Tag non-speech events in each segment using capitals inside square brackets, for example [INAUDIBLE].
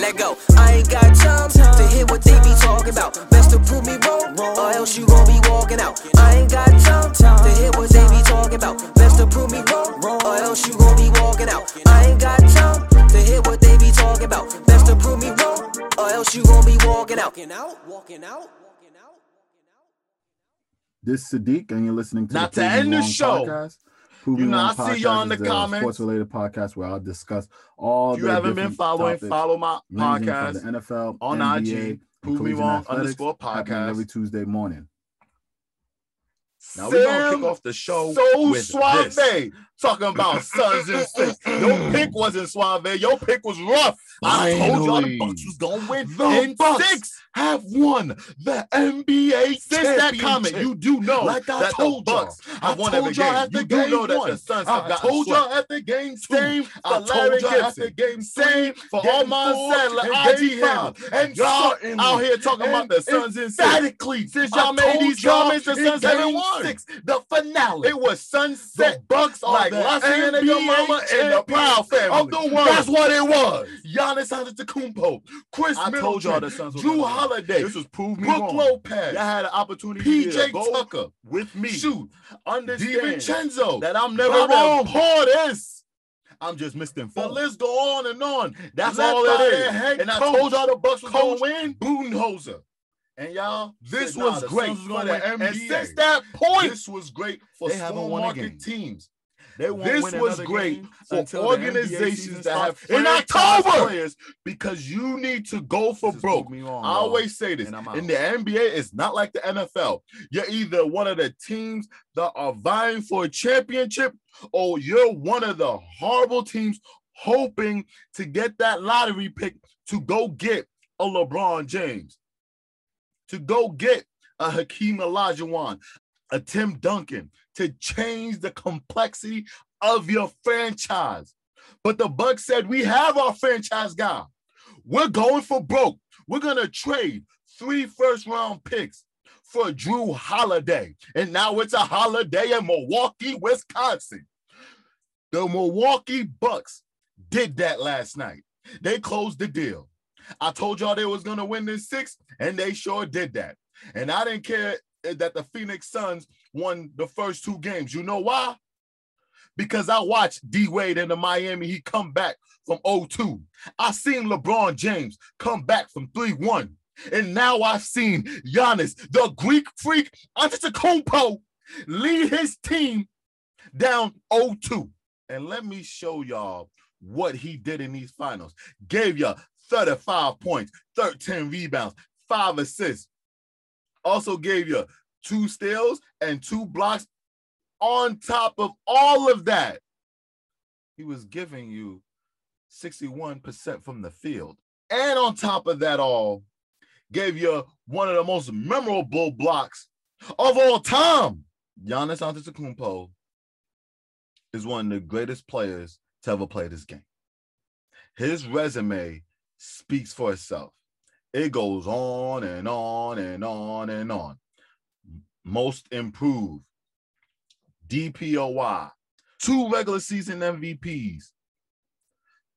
let go. I ain't got time to hear what they be talking about. Best to prove me wrong, or else you gon' be walking out. I ain't got time to hear what they be talking about. Best to prove me wrong, or else you gon' be walking out. I ain't got time to hear what they be talking about. Best to prove me wrong, or else you gon' be walking out. Walking out, walking out. This is Siddiq, and you're listening to Not the to Prove end the show. Podcast. You know, I see y'all in the uh, comments. Sports-related podcast where I'll discuss all. If you haven't been following, topics follow my podcast the NFL on NBA, IG, Prove Me Wrong underscore podcast. every Tuesday morning. Now we're gonna kick off the show So with suave. this. Talking about Suns and [LAUGHS] six. Your pick wasn't suave. Your pick was rough. I told y'all the Bucks was gonna win The Bucks six. have won the NBA Since that comment, you do know Like I that told the y'all. Bucks I have won told every y'all game. after You do game know that one. the Suns have I told swept. y'all after game two. Same I told Larry y'all Gibson. after game Same for game four, Sadler, and IG game five. And y'all out here talking about the Suns in six. Since y'all made these comments, the Suns haven't won. Six, the finale. It was sunset the Bucks are like Lassie and your mama and the Proud family. of the world. That's what it was. Giannis Antetokounmpo, Chris I Middleton, told y'all the Suns Jrue. Holiday, This was prove me Brook wrong. Lopez, Y'all had an opportunity PJ to Tucker with me. Shoot, Understand DiVincenzo, that I'm never Bobby wrong. Portis. I'm just missing. The misinformed. list go on and on. That's Led all it is. And I told y'all the Bucks was Coach gonna win. Budenholzer. And y'all, This said, was nah, the great was for the win. And NBA. since that point, This was great for They small market teams. They won't This win was great for until the NBA season organizations that have in October. players because you need to go for This broke. I always say this in the NBA, it's not like the NFL. You're either one of the teams that are vying for a championship, or you're one of the horrible teams hoping to get that lottery pick to go get a LeBron James, to go get a Hakeem Olajuwon, a Tim Duncan, to change the complexity of your franchise. But the Bucks said, We have our franchise guy. We're going for broke. We're going to trade three first round picks for Jrue Holiday. And now it's a holiday in Milwaukee, Wisconsin. The Milwaukee Bucks did that last night. They closed the deal. I told y'all they was going to win this six, and they sure did that. And I didn't care that the Phoenix Suns won the first two games. You know why? Because I watched D Wade in the Miami. He come back from 0-2. I seen LeBron James come back from 3-1. And now I've seen Giannis, the Greek freak, Antetokounmpo, lead his team down 0-2. And let me show y'all what he did in these finals. Gave you 35 points, 13 rebounds, five assists. Also gave you two steals and two blocks. On top of all of that, he was giving you 61% from the field. And on top of that all, gave you one of the most memorable blocks of all time. Giannis Antetokounmpo is one of the greatest players to ever play this game. His resume speaks for itself. It goes on and on and on and on. Most improved, DPOY, two regular season MVPs,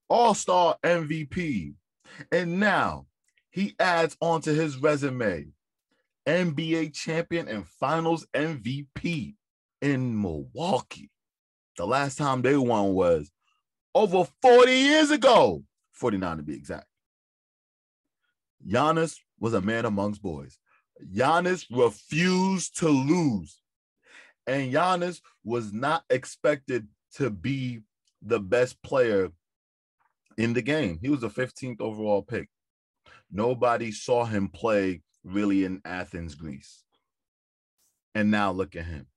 All Star MVP, and now he adds onto his resume NBA champion and finals MVP in Milwaukee. The last time they won was over 40 years ago, 49 to be exact. Giannis was a man amongst boys. Giannis refused to lose. And Giannis was not expected to be the best player in the game. He was the 15th overall pick. Nobody saw him play really in Athens, Greece. And now look at him.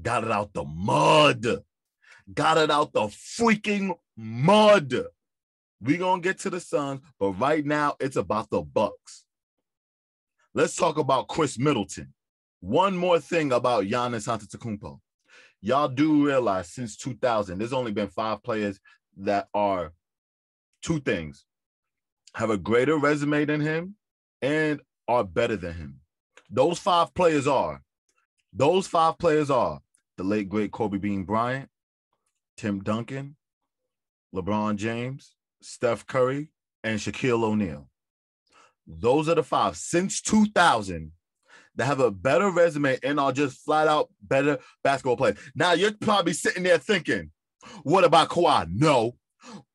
Got it out the mud. Got it out the freaking mud. we gonna get to the Suns, but right now it's about the Bucks. Let's talk about Chris Middleton. One more thing about Giannis Antetokounmpo. Y'all do realize since 2000, there's only been five players that are two things: have a greater resume than him and are better than him. Those five players are. Those five players are the late great Kobe Bean Bryant, Tim Duncan, LeBron James, Steph Curry, and Shaquille O'Neal. Those are the five since 2000 that have a better resume and are just flat out better basketball players. Now you're probably sitting there thinking, what about Kawhi? No.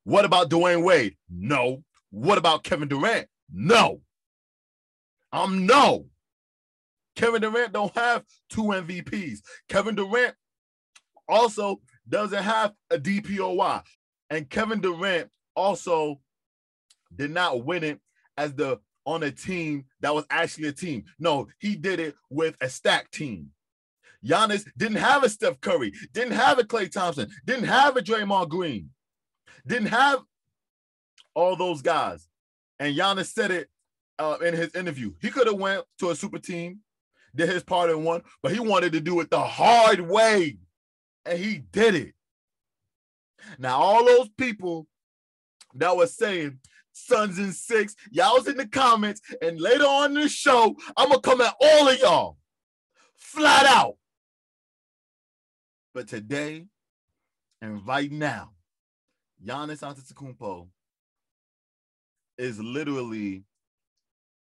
What about Dwyane Wade? No. What about Kevin Durant? No. Um, no. Kevin Durant don't have two MVPs. Kevin Durant also doesn't have a DPOY. And Kevin Durant also did not win it as the on a team that was actually a team. No, he did it with a stacked team. Giannis didn't have a Steph Curry, didn't have a Klay Thompson, didn't have a Draymond Green, didn't have all those guys. And Giannis said it uh, in his interview. He could have went to a super team, did his part and won, but he wanted to do it the hard way, and he did it. Now, all those people that were saying Suns and six, Y'all's in the comments, and later on in the show, I'm gonna come at all of y'all flat out. But today and right now, Giannis Antetokounmpo is literally.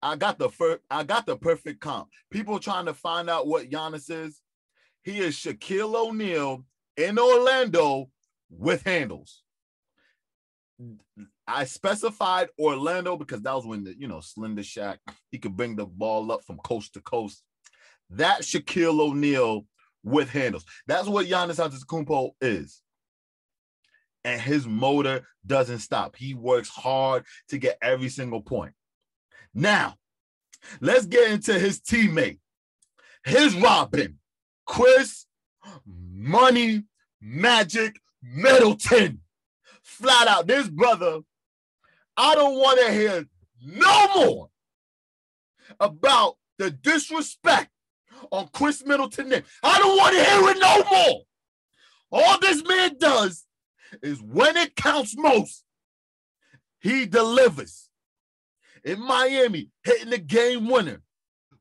I got the first. I got the perfect comp. People trying to find out what Giannis is. He is Shaquille O'Neal in Orlando with handles. I specified Orlando because that was when the you know Slender Shaq he could bring the ball up from coast to coast. That Shaquille O'Neal with handles. That's what Giannis Antetokounmpo is. And his motor doesn't stop. He works hard to get every single point. Now, let's get into his teammate, his Robin, Chris Money Magic Middleton. Flat out, this brother, I don't want to hear no more about the disrespect on Chris Middleton name. I don't want to hear it no more. All this man does is when it counts most, he delivers. In Miami, hitting the game winner,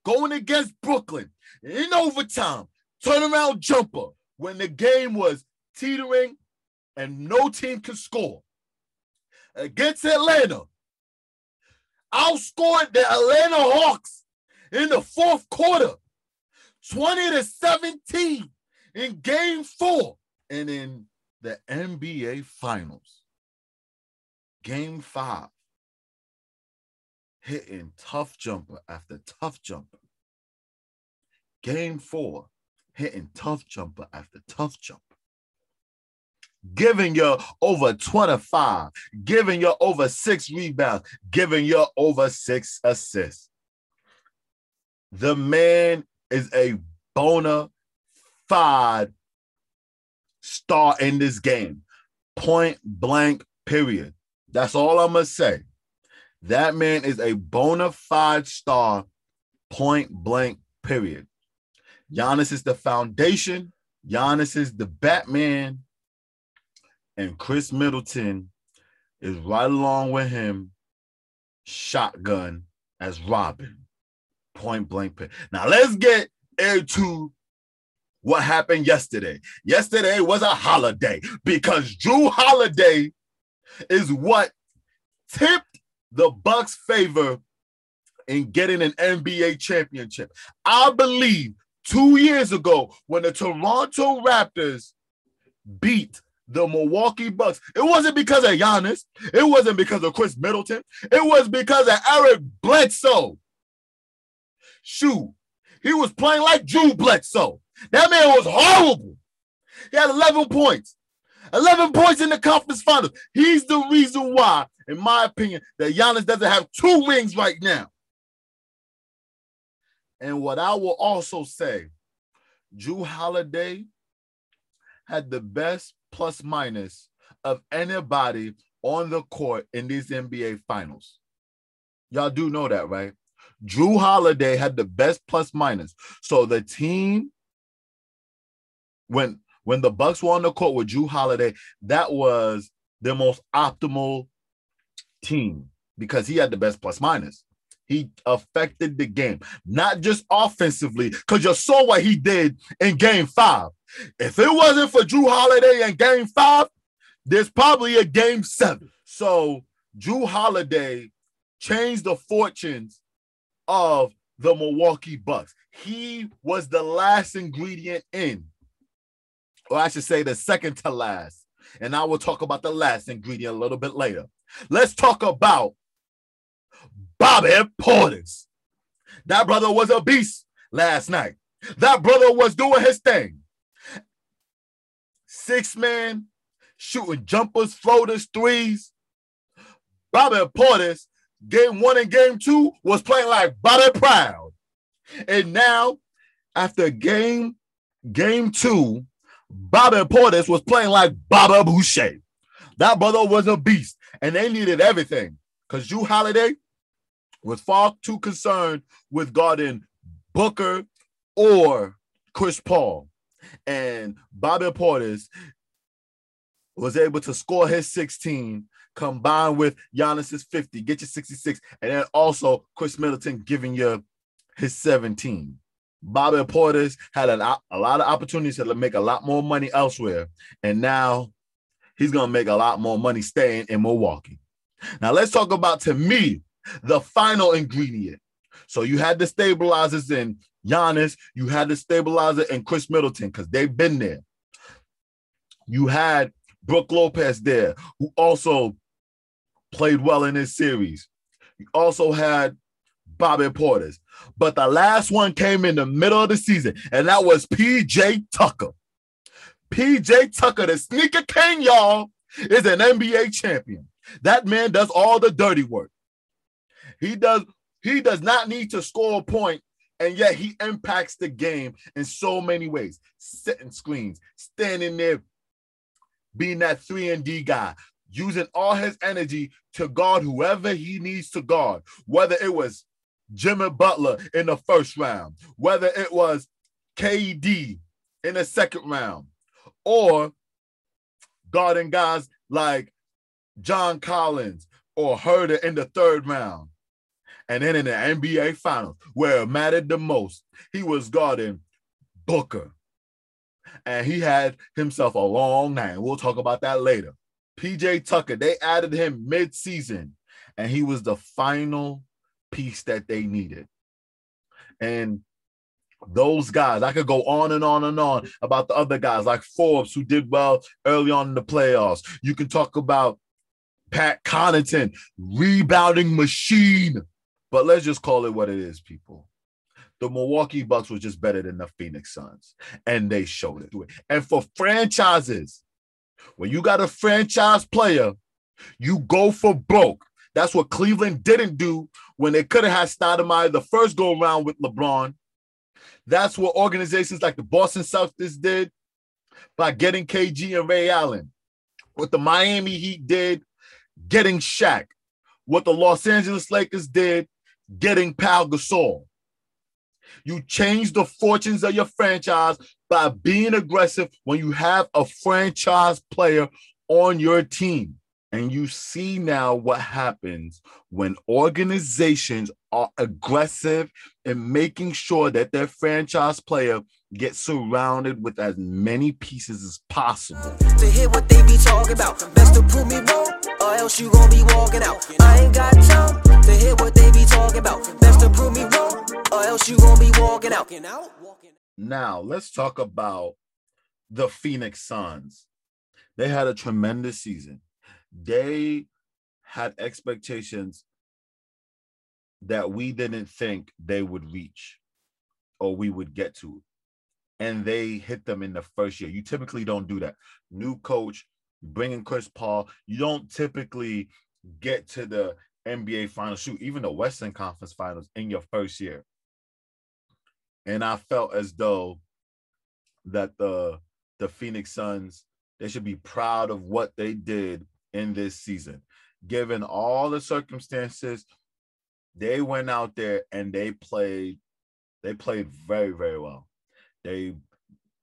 going against Brooklyn in overtime, turnaround jumper when the game was teetering and no team could score. Against Atlanta, outscored the Atlanta Hawks in the fourth quarter 20 to 17 in game four. And in the NBA Finals, game five, hitting tough jumper after tough jumper. Game four, hitting tough jumper after tough jumper. Giving you over 25, giving you over six rebounds, giving you over six assists. The man is a bona fide star in this game. Point blank, period. That's all I'm going to say. That man is a bona fide star, point blank, period. Giannis is the foundation. Giannis is the Batman. And Chris Middleton is right along with him, shotgun as Robin. Point blank. Now let's get into what happened yesterday. Yesterday was a holiday because Jrue Holiday is what tipped the Bucks' favor in getting an NBA championship. I believe two years ago when the Toronto Raptors beat the Milwaukee Bucks, it wasn't because of Giannis, it wasn't because of Chris Middleton, it was because of Eric Bledsoe. Shoot, he was playing like Drew Bledsoe. That man was horrible. He had 11 points. 11 points in the conference finals. He's the reason why, in my opinion, that Giannis doesn't have two rings right now. And what I will also say, Jrue Holiday had the best plus minus of anybody on the court in these NBA finals. Y'all do know that, right? Jrue Holiday had the best plus minus. So the team, when when the Bucks were on the court with Jrue Holiday, that was the most optimal team because he had the best plus minus. He affected the game, not just offensively, because you saw what he did in game five. If it wasn't for Jrue Holiday in game five, there's probably a game seven. So Jrue Holiday changed the fortunes of the Milwaukee Bucks. He was the last ingredient in, or I should say, the second to last. And I will talk about the last ingredient a little bit later. Let's talk about Bobby Portis. That brother was a beast last night. That brother was doing his thing. Six man shooting jumpers, floaters, threes. Bobby Portis, game one and game two, was playing like Bobby Proud. And now, after game game two, Bobby Portis was playing like Bobby Boucher. That brother was a beast, and they needed everything because Jrue Holiday was far too concerned with guarding Booker or Chris Paul. And Bobby Portis was able to score his 16 combined with Giannis's 50, get you 66, and then also Chris Middleton giving you his 17. Bobby Portis had a, a lot of opportunities to make a lot more money elsewhere, and now he's gonna make a lot more money staying in Milwaukee. Now let's talk about to me the final ingredient. So you had the stabilizers in Giannis, you had the stabilizer in Chris Middleton because they've been there. You had Brook Lopez there, who also played well in this series. You also had Bobby Portis. But the last one came in the middle of the season, and that was PJ Tucker. PJ Tucker, the sneaker king, y'all, is an NBA champion. That man does all the dirty work. He does he does not need to score a point, and yet he impacts the game in so many ways. Setting screens, standing there, being that 3 and D guy, using all his energy to guard whoever he needs to guard, whether it was Jimmy Butler in the first round, whether it was KD in the second round, or guarding guys like John Collins or Huerter in the third round. And then in the NBA Finals, where it mattered the most, he was guarding Booker. And he had himself a long night. We'll talk about that later. PJ Tucker, they added him mid-season, and he was the final piece that they needed. And those guys, I could go on and on and on about the other guys like Forbes, who did well early on in the playoffs. You can talk about Pat Connaughton, rebounding machine. But let's just call it what it is, people. The Milwaukee Bucks were just better than the Phoenix Suns, and they showed it. And for franchises, when you got a franchise player, you go for broke. That's what Cleveland didn't do when they could have had Stoudemire the first go around with LeBron. That's what organizations like the Boston Celtics did by getting KG and Ray Allen. What the Miami Heat did, getting Shaq. What the Los Angeles Lakers did, getting Pau Gasol. You change the fortunes of your franchise by being aggressive when you have a franchise player on your team. And you see now what happens when organizations are aggressive in making sure that their franchise player gets surrounded with as many pieces as possible. To hear what they be talking about, best to prove me wrong, or else you gon' be walking out. I ain't got time to hear what they be talking about, best to prove me wrong, or else you gon' be walking out. Now, let's talk about the Phoenix Suns. They had a tremendous season. They had expectations that we didn't think they would reach or we would get to. And they hit them in the first year. You typically don't do that. New coach, bringing Chris Paul, you don't typically get to the NBA final shoot, even the Western Conference finals in your first year. And I felt as though that the the Phoenix Suns, they should be proud of what they did in this season. Given all the circumstances, they went out there and they played they played very very well. They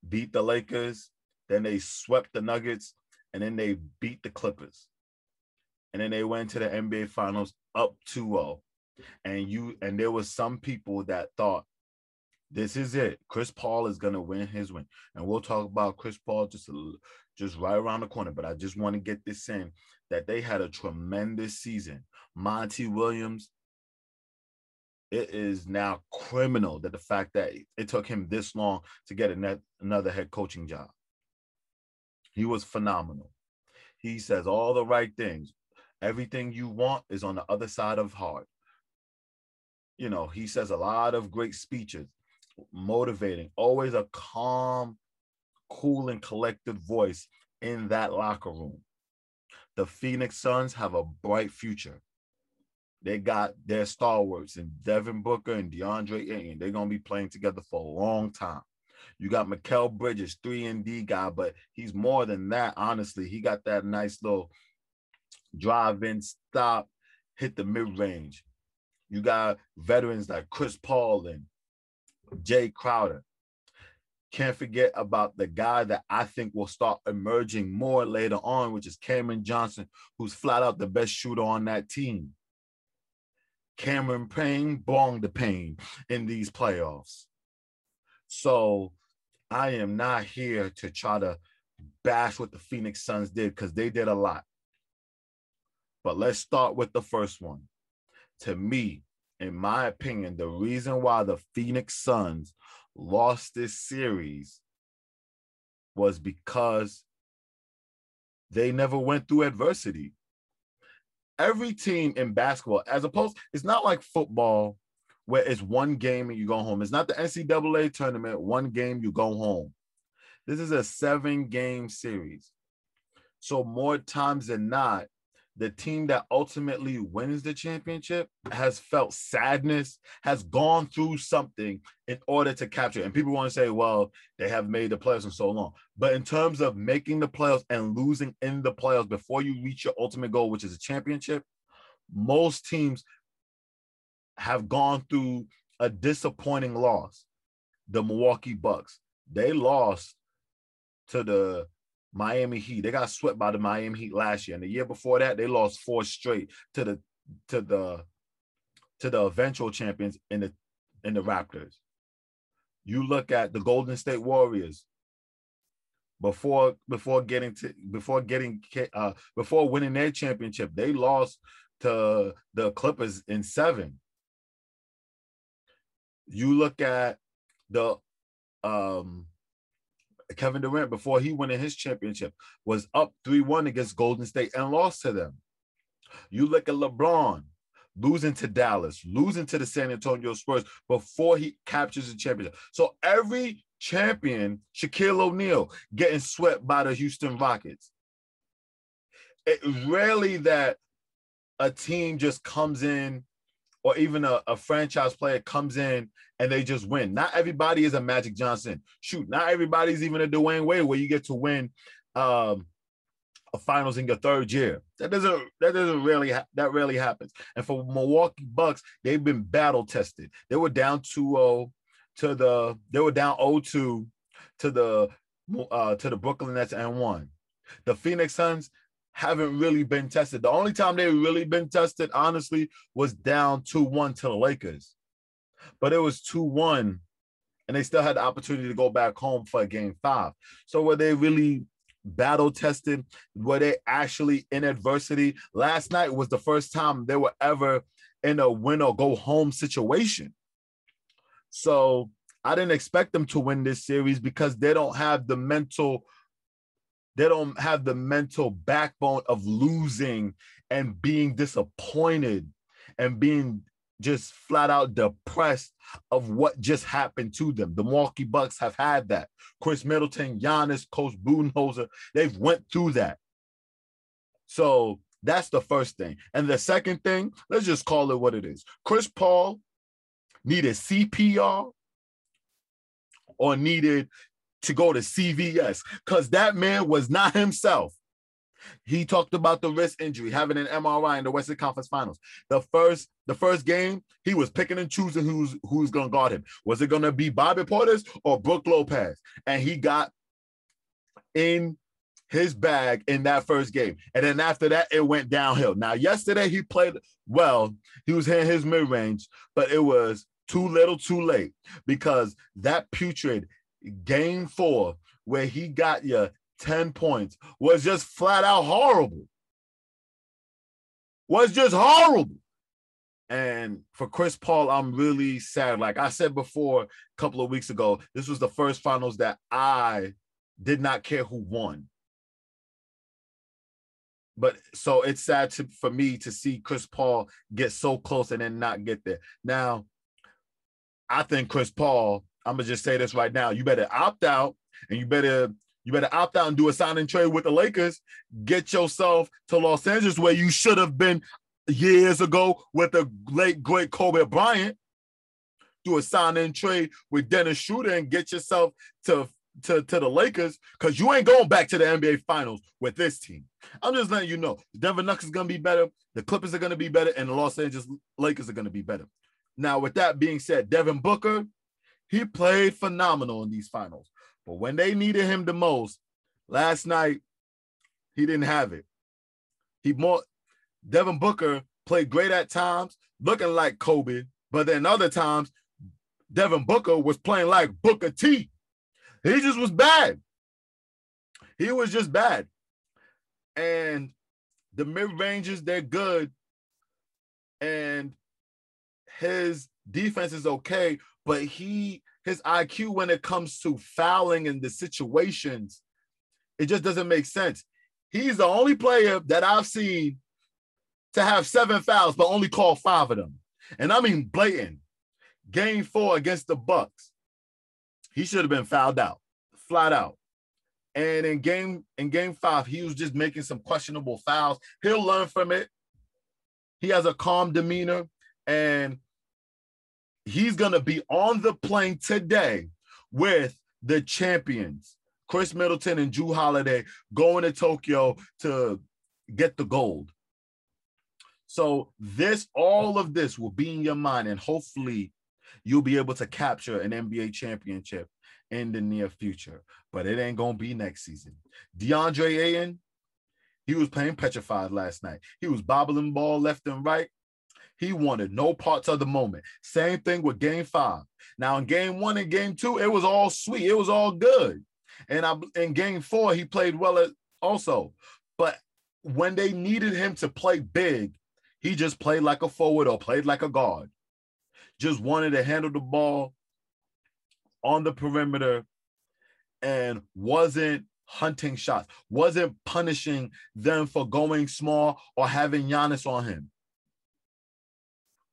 beat the Lakers, then they swept the Nuggets, and then they beat the Clippers. And then they went to the NBA finals up 2-0. And you and there was some people that thought This is it. Chris Paul is gonna win his win, and we'll talk about Chris Paul just a, just right around the corner. But I just want to get this in that they had a tremendous season. Monty Williams. It is now criminal that the fact that it took him this long to get another head coaching job. He was phenomenal. He says all the right things. Everything you want is on the other side of heart. You know, he says a lot of great speeches, motivating, always a calm, cool, and collected voice in that locker room. The Phoenix Suns have a bright future. They got their stalwarts and Devin Booker and DeAndre Ayton. They're gonna be playing together for a long time. You got Mikal Bridges, three and D guy, but he's more than that. Honestly, he got that nice little drive in, stop, hit the mid range. You got veterans like Chris Paul and Jay Crowder. Can't forget about the guy that I think will start emerging more later on, which is Cameron Johnson, who's flat out the best shooter on that team. Cameron Payne bong the pain in these playoffs. So I am not here to try to bash what the Phoenix Suns did because they did a lot. But let's start with the first one. To me, in my opinion, the reason why the Phoenix Suns lost this series was because they never went through adversity. Every team in basketball, as opposed, it's not like football where it's one game and you go home. It's not the NCAA tournament, one game, you go home. This is a seven game series. So, more times than not, the team that ultimately wins the championship has felt sadness, has gone through something in order to capture it. And people want to say, well, they have made the playoffs in so long. But in terms of making the playoffs and losing in the playoffs before you reach your ultimate goal, which is a championship, most teams have gone through a disappointing loss. The Milwaukee Bucks, they lost to the Miami Heat. They got swept by the Miami Heat last year, and the year before that, they lost four straight to the to the to the eventual champions in the in the Raptors. You look at the Golden State Warriors before before getting to before getting uh before winning their championship, they lost to the Clippers in seven. You look at the um Kevin Durant before he won in his championship was up 3-1 against Golden State and lost to them. You look at LeBron losing to Dallas, losing to the San Antonio Spurs before he captures the championship. So every champion, Shaquille O'Neal, getting swept by the Houston Rockets. It rarely that a team just comes in or even a, a franchise player comes in and they just win. Not everybody is a Magic Johnson. Shoot, not everybody's even a Dwyane Wade where you get to win um, a finals in your third year. That doesn't that doesn't really ha- that rarely happens. And for Milwaukee Bucks, they've been battle tested. They were down 2-0 to the they were down 0-2 to the uh, to the Brooklyn Nets and one. The Phoenix Suns, haven't really been tested. The only time they've really been tested, honestly, was down 2-1 to the Lakers. But it was 2-1, and they still had the opportunity to go back home for game five. So were they really battle tested? Were they actually in adversity? Last night was the first time they were ever in a win or go home situation. So I didn't expect them to win this series because they don't have the mental they don't have the mental backbone of losing and being disappointed and being just flat out depressed of what just happened to them. The Milwaukee Bucks have had that. Chris Middleton, Giannis, Coach Budenholzer, they've went through that. So that's the first thing. And the second thing, let's just call it what it is. Chris Paul needed CPR or needed to go to CVS because that man was not himself. He talked about the wrist injury, having an MRI in the Western Conference Finals. The first, the first game, he was picking and choosing who's who's gonna guard him. Was it gonna be Bobby Portis or Brook Lopez? And he got in his bag in that first game. And then after that, it went downhill. Now, yesterday he played well. He was hitting his mid-range, but it was too little, too late, because that putrid game four, where he got you 10 points, was just flat out horrible. Was just horrible. And for Chris Paul, I'm really sad. Like I said before a couple of weeks ago, this was the first finals that I did not care who won. But so it's sad to, for me to see Chris Paul get so close and then not get there. Now, I think Chris Paul, I'm gonna just say this right now. You better opt out and you better you better opt out and do a signing trade with the Lakers. Get yourself to Los Angeles where you should have been years ago with the late great Kobe Bryant. Do a sign trade with Dennis Schroeder and get yourself to to, to the Lakers because you ain't going back to the NBA Finals with this team. I'm just letting you know the Denver Nuggets is going to be better, the Clippers are going to be better, and the Los Angeles Lakers are going to be better. Now, with that being said, Devin Booker, he played phenomenal in these finals. But when they needed him the most, last night, he didn't have it. He more Devin Booker played great at times, looking like Kobe, but then other times, Devin Booker was playing like Booker T. He just was bad. He was just bad. And the mid ranges, they're good. And his defense is okay, but he his IQ when it comes to fouling in the situations, it just doesn't make sense. He's the only player that I've seen to have seven fouls, but only call five of them. And I mean blatant. Game four against the Bucks. He should have been fouled out, flat out. And in game in game five, he was just making some questionable fouls. He'll learn from it. He has a calm demeanor, and he's gonna be on the plane today with the champions, Chris Middleton and Jrue Holiday, going to Tokyo to get the gold. So this, all of this will be in your mind, and hopefully you'll be able to capture an NBA championship in the near future. But it ain't gonna be next season. DeAndre Ayton, he was playing petrified last night. He was bobbling ball left and right. He wanted no parts of the moment. Same thing with game five. Now, in game one and game two, it was all sweet. It was all good. And I, in game four, he played well also. But when they needed him to play big, he just played like a forward or played like a guard. Just wanted to handle the ball on the perimeter and wasn't hunting shots, wasn't punishing them for going small or having Giannis on him.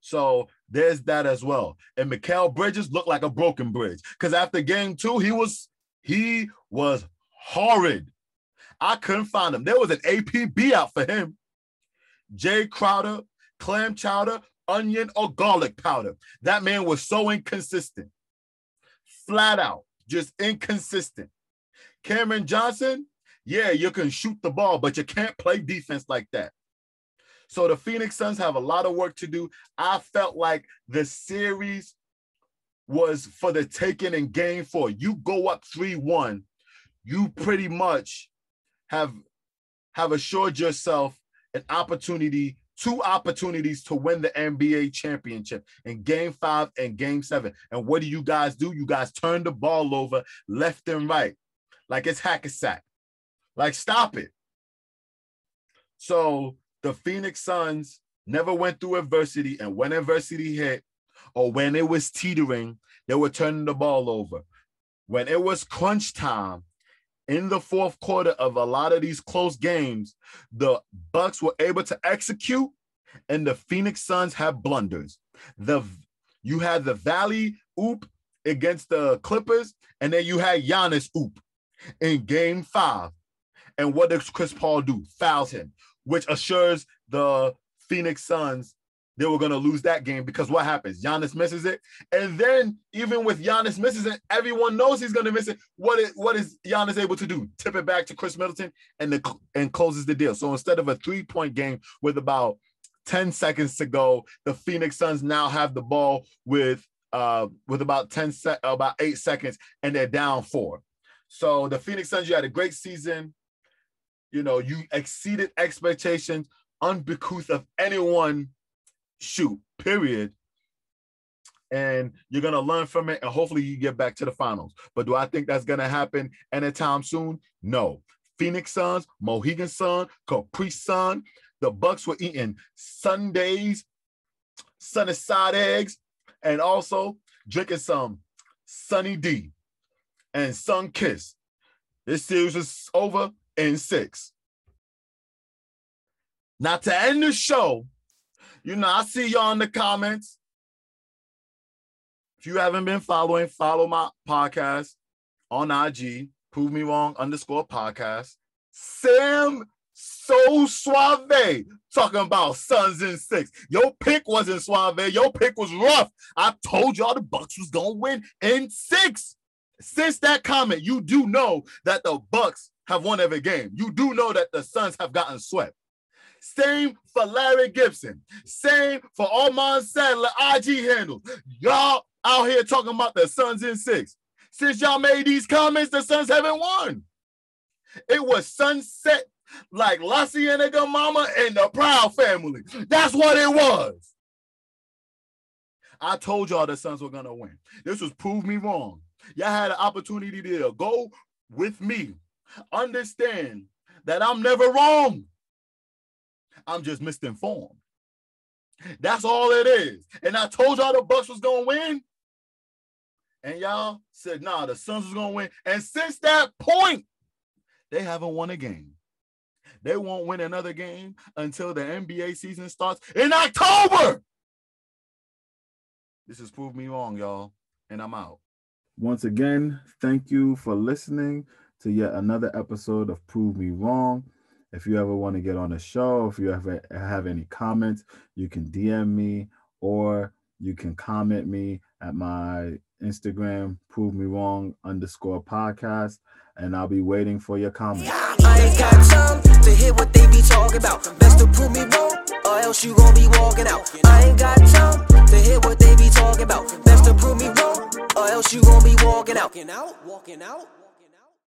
So there's that as well. And Mikal Bridges looked like a broken bridge because after game two, he was he was horrid. I couldn't find him. There was an APB out for him. Jay Crowder, clam chowder, onion, or garlic powder. That man was so inconsistent. Flat out, just inconsistent. Cameron Johnson, yeah, you can shoot the ball, but you can't play defense like that. So the Phoenix Suns have a lot of work to do. I felt like the series was for the taking in game four. You go up 3-1, you pretty much have have assured yourself an opportunity, two opportunities to win the NBA championship in game five and game seven. And what do you guys do? You guys turn the ball over left and right, like it's hack a sack. Like, stop it. So the Phoenix Suns never went through adversity, and when adversity hit, or when it was teetering, they were turning the ball over. When it was crunch time in the fourth quarter of a lot of these close games, the Bucks were able to execute, and the Phoenix Suns have blunders. The you had the Valley oop against the Clippers, and then you had Giannis oop in game five. And what does Chris Paul do? Fouls him which assures the Phoenix Suns they were going to lose that game because what happens? Giannis misses it. And then even with Giannis misses it, everyone knows he's going to miss it. What is, what is Giannis able to do? Tip it back to Chris Middleton and, the, and closes the deal. So instead of a three-point game with about 10 seconds to go, the Phoenix Suns now have the ball with uh, with about 10 se- about 8 seconds and they're down 4. So the Phoenix Suns you had a great season you know, you exceeded expectations unbecouth of anyone shoot, period. and you're gonna learn from it, and hopefully you get back to the finals. But do I think that's gonna happen anytime soon? No. Phoenix Suns, Mohegan Sun, Capri Sun. The Bucks were eating Sundays, sunny side eggs, and also drinking some Sunny D and Sunkist. This series is over in six. Now to end the show, you know, I see y'all in the comments. If you haven't been following, follow my podcast on IG, prove me wrong underscore podcast. Sam so suave talking about Suns in six. Your pick wasn't suave. Your pick was rough. I told y'all the Bucks was gonna win in six. Since that comment, you do know that the Bucks have won every game. You do know that the Suns have gotten swept. Same for Larry Gibson. Same for Armand Sadler IG handles. Y'all out here talking about the Suns in six. Since y'all made these comments, the Suns haven't won. It was sunset like La Cienega Mama and the Proud family. That's what it was. I told y'all the Suns were gonna win. This was prove me wrong. Y'all had an opportunity to go with me. Understand that I'm never wrong. I'm just misinformed. That's all it is. And I told y'all the Bucks was gonna win. And y'all said, nah, the Suns was gonna win. And since that point, they haven't won a game. They won't win another game until the NBA season starts in October. This has proved me wrong, y'all. And I'm out. Once again, thank you for listening to yet another episode of Prove Me Wrong. If you ever want to get on the show, if you ever have any comments, you can DM me or you can comment me at my Instagram, prove me wrong underscore podcast, and I'll be waiting for your comments. I ain't got time to hear what they be talking about. Best to prove me wrong, or else you gon' be walking out. I ain't got time to hear what they be talking about. Best to prove me wrong, or else you gon' be walking out. Walking out, walking out.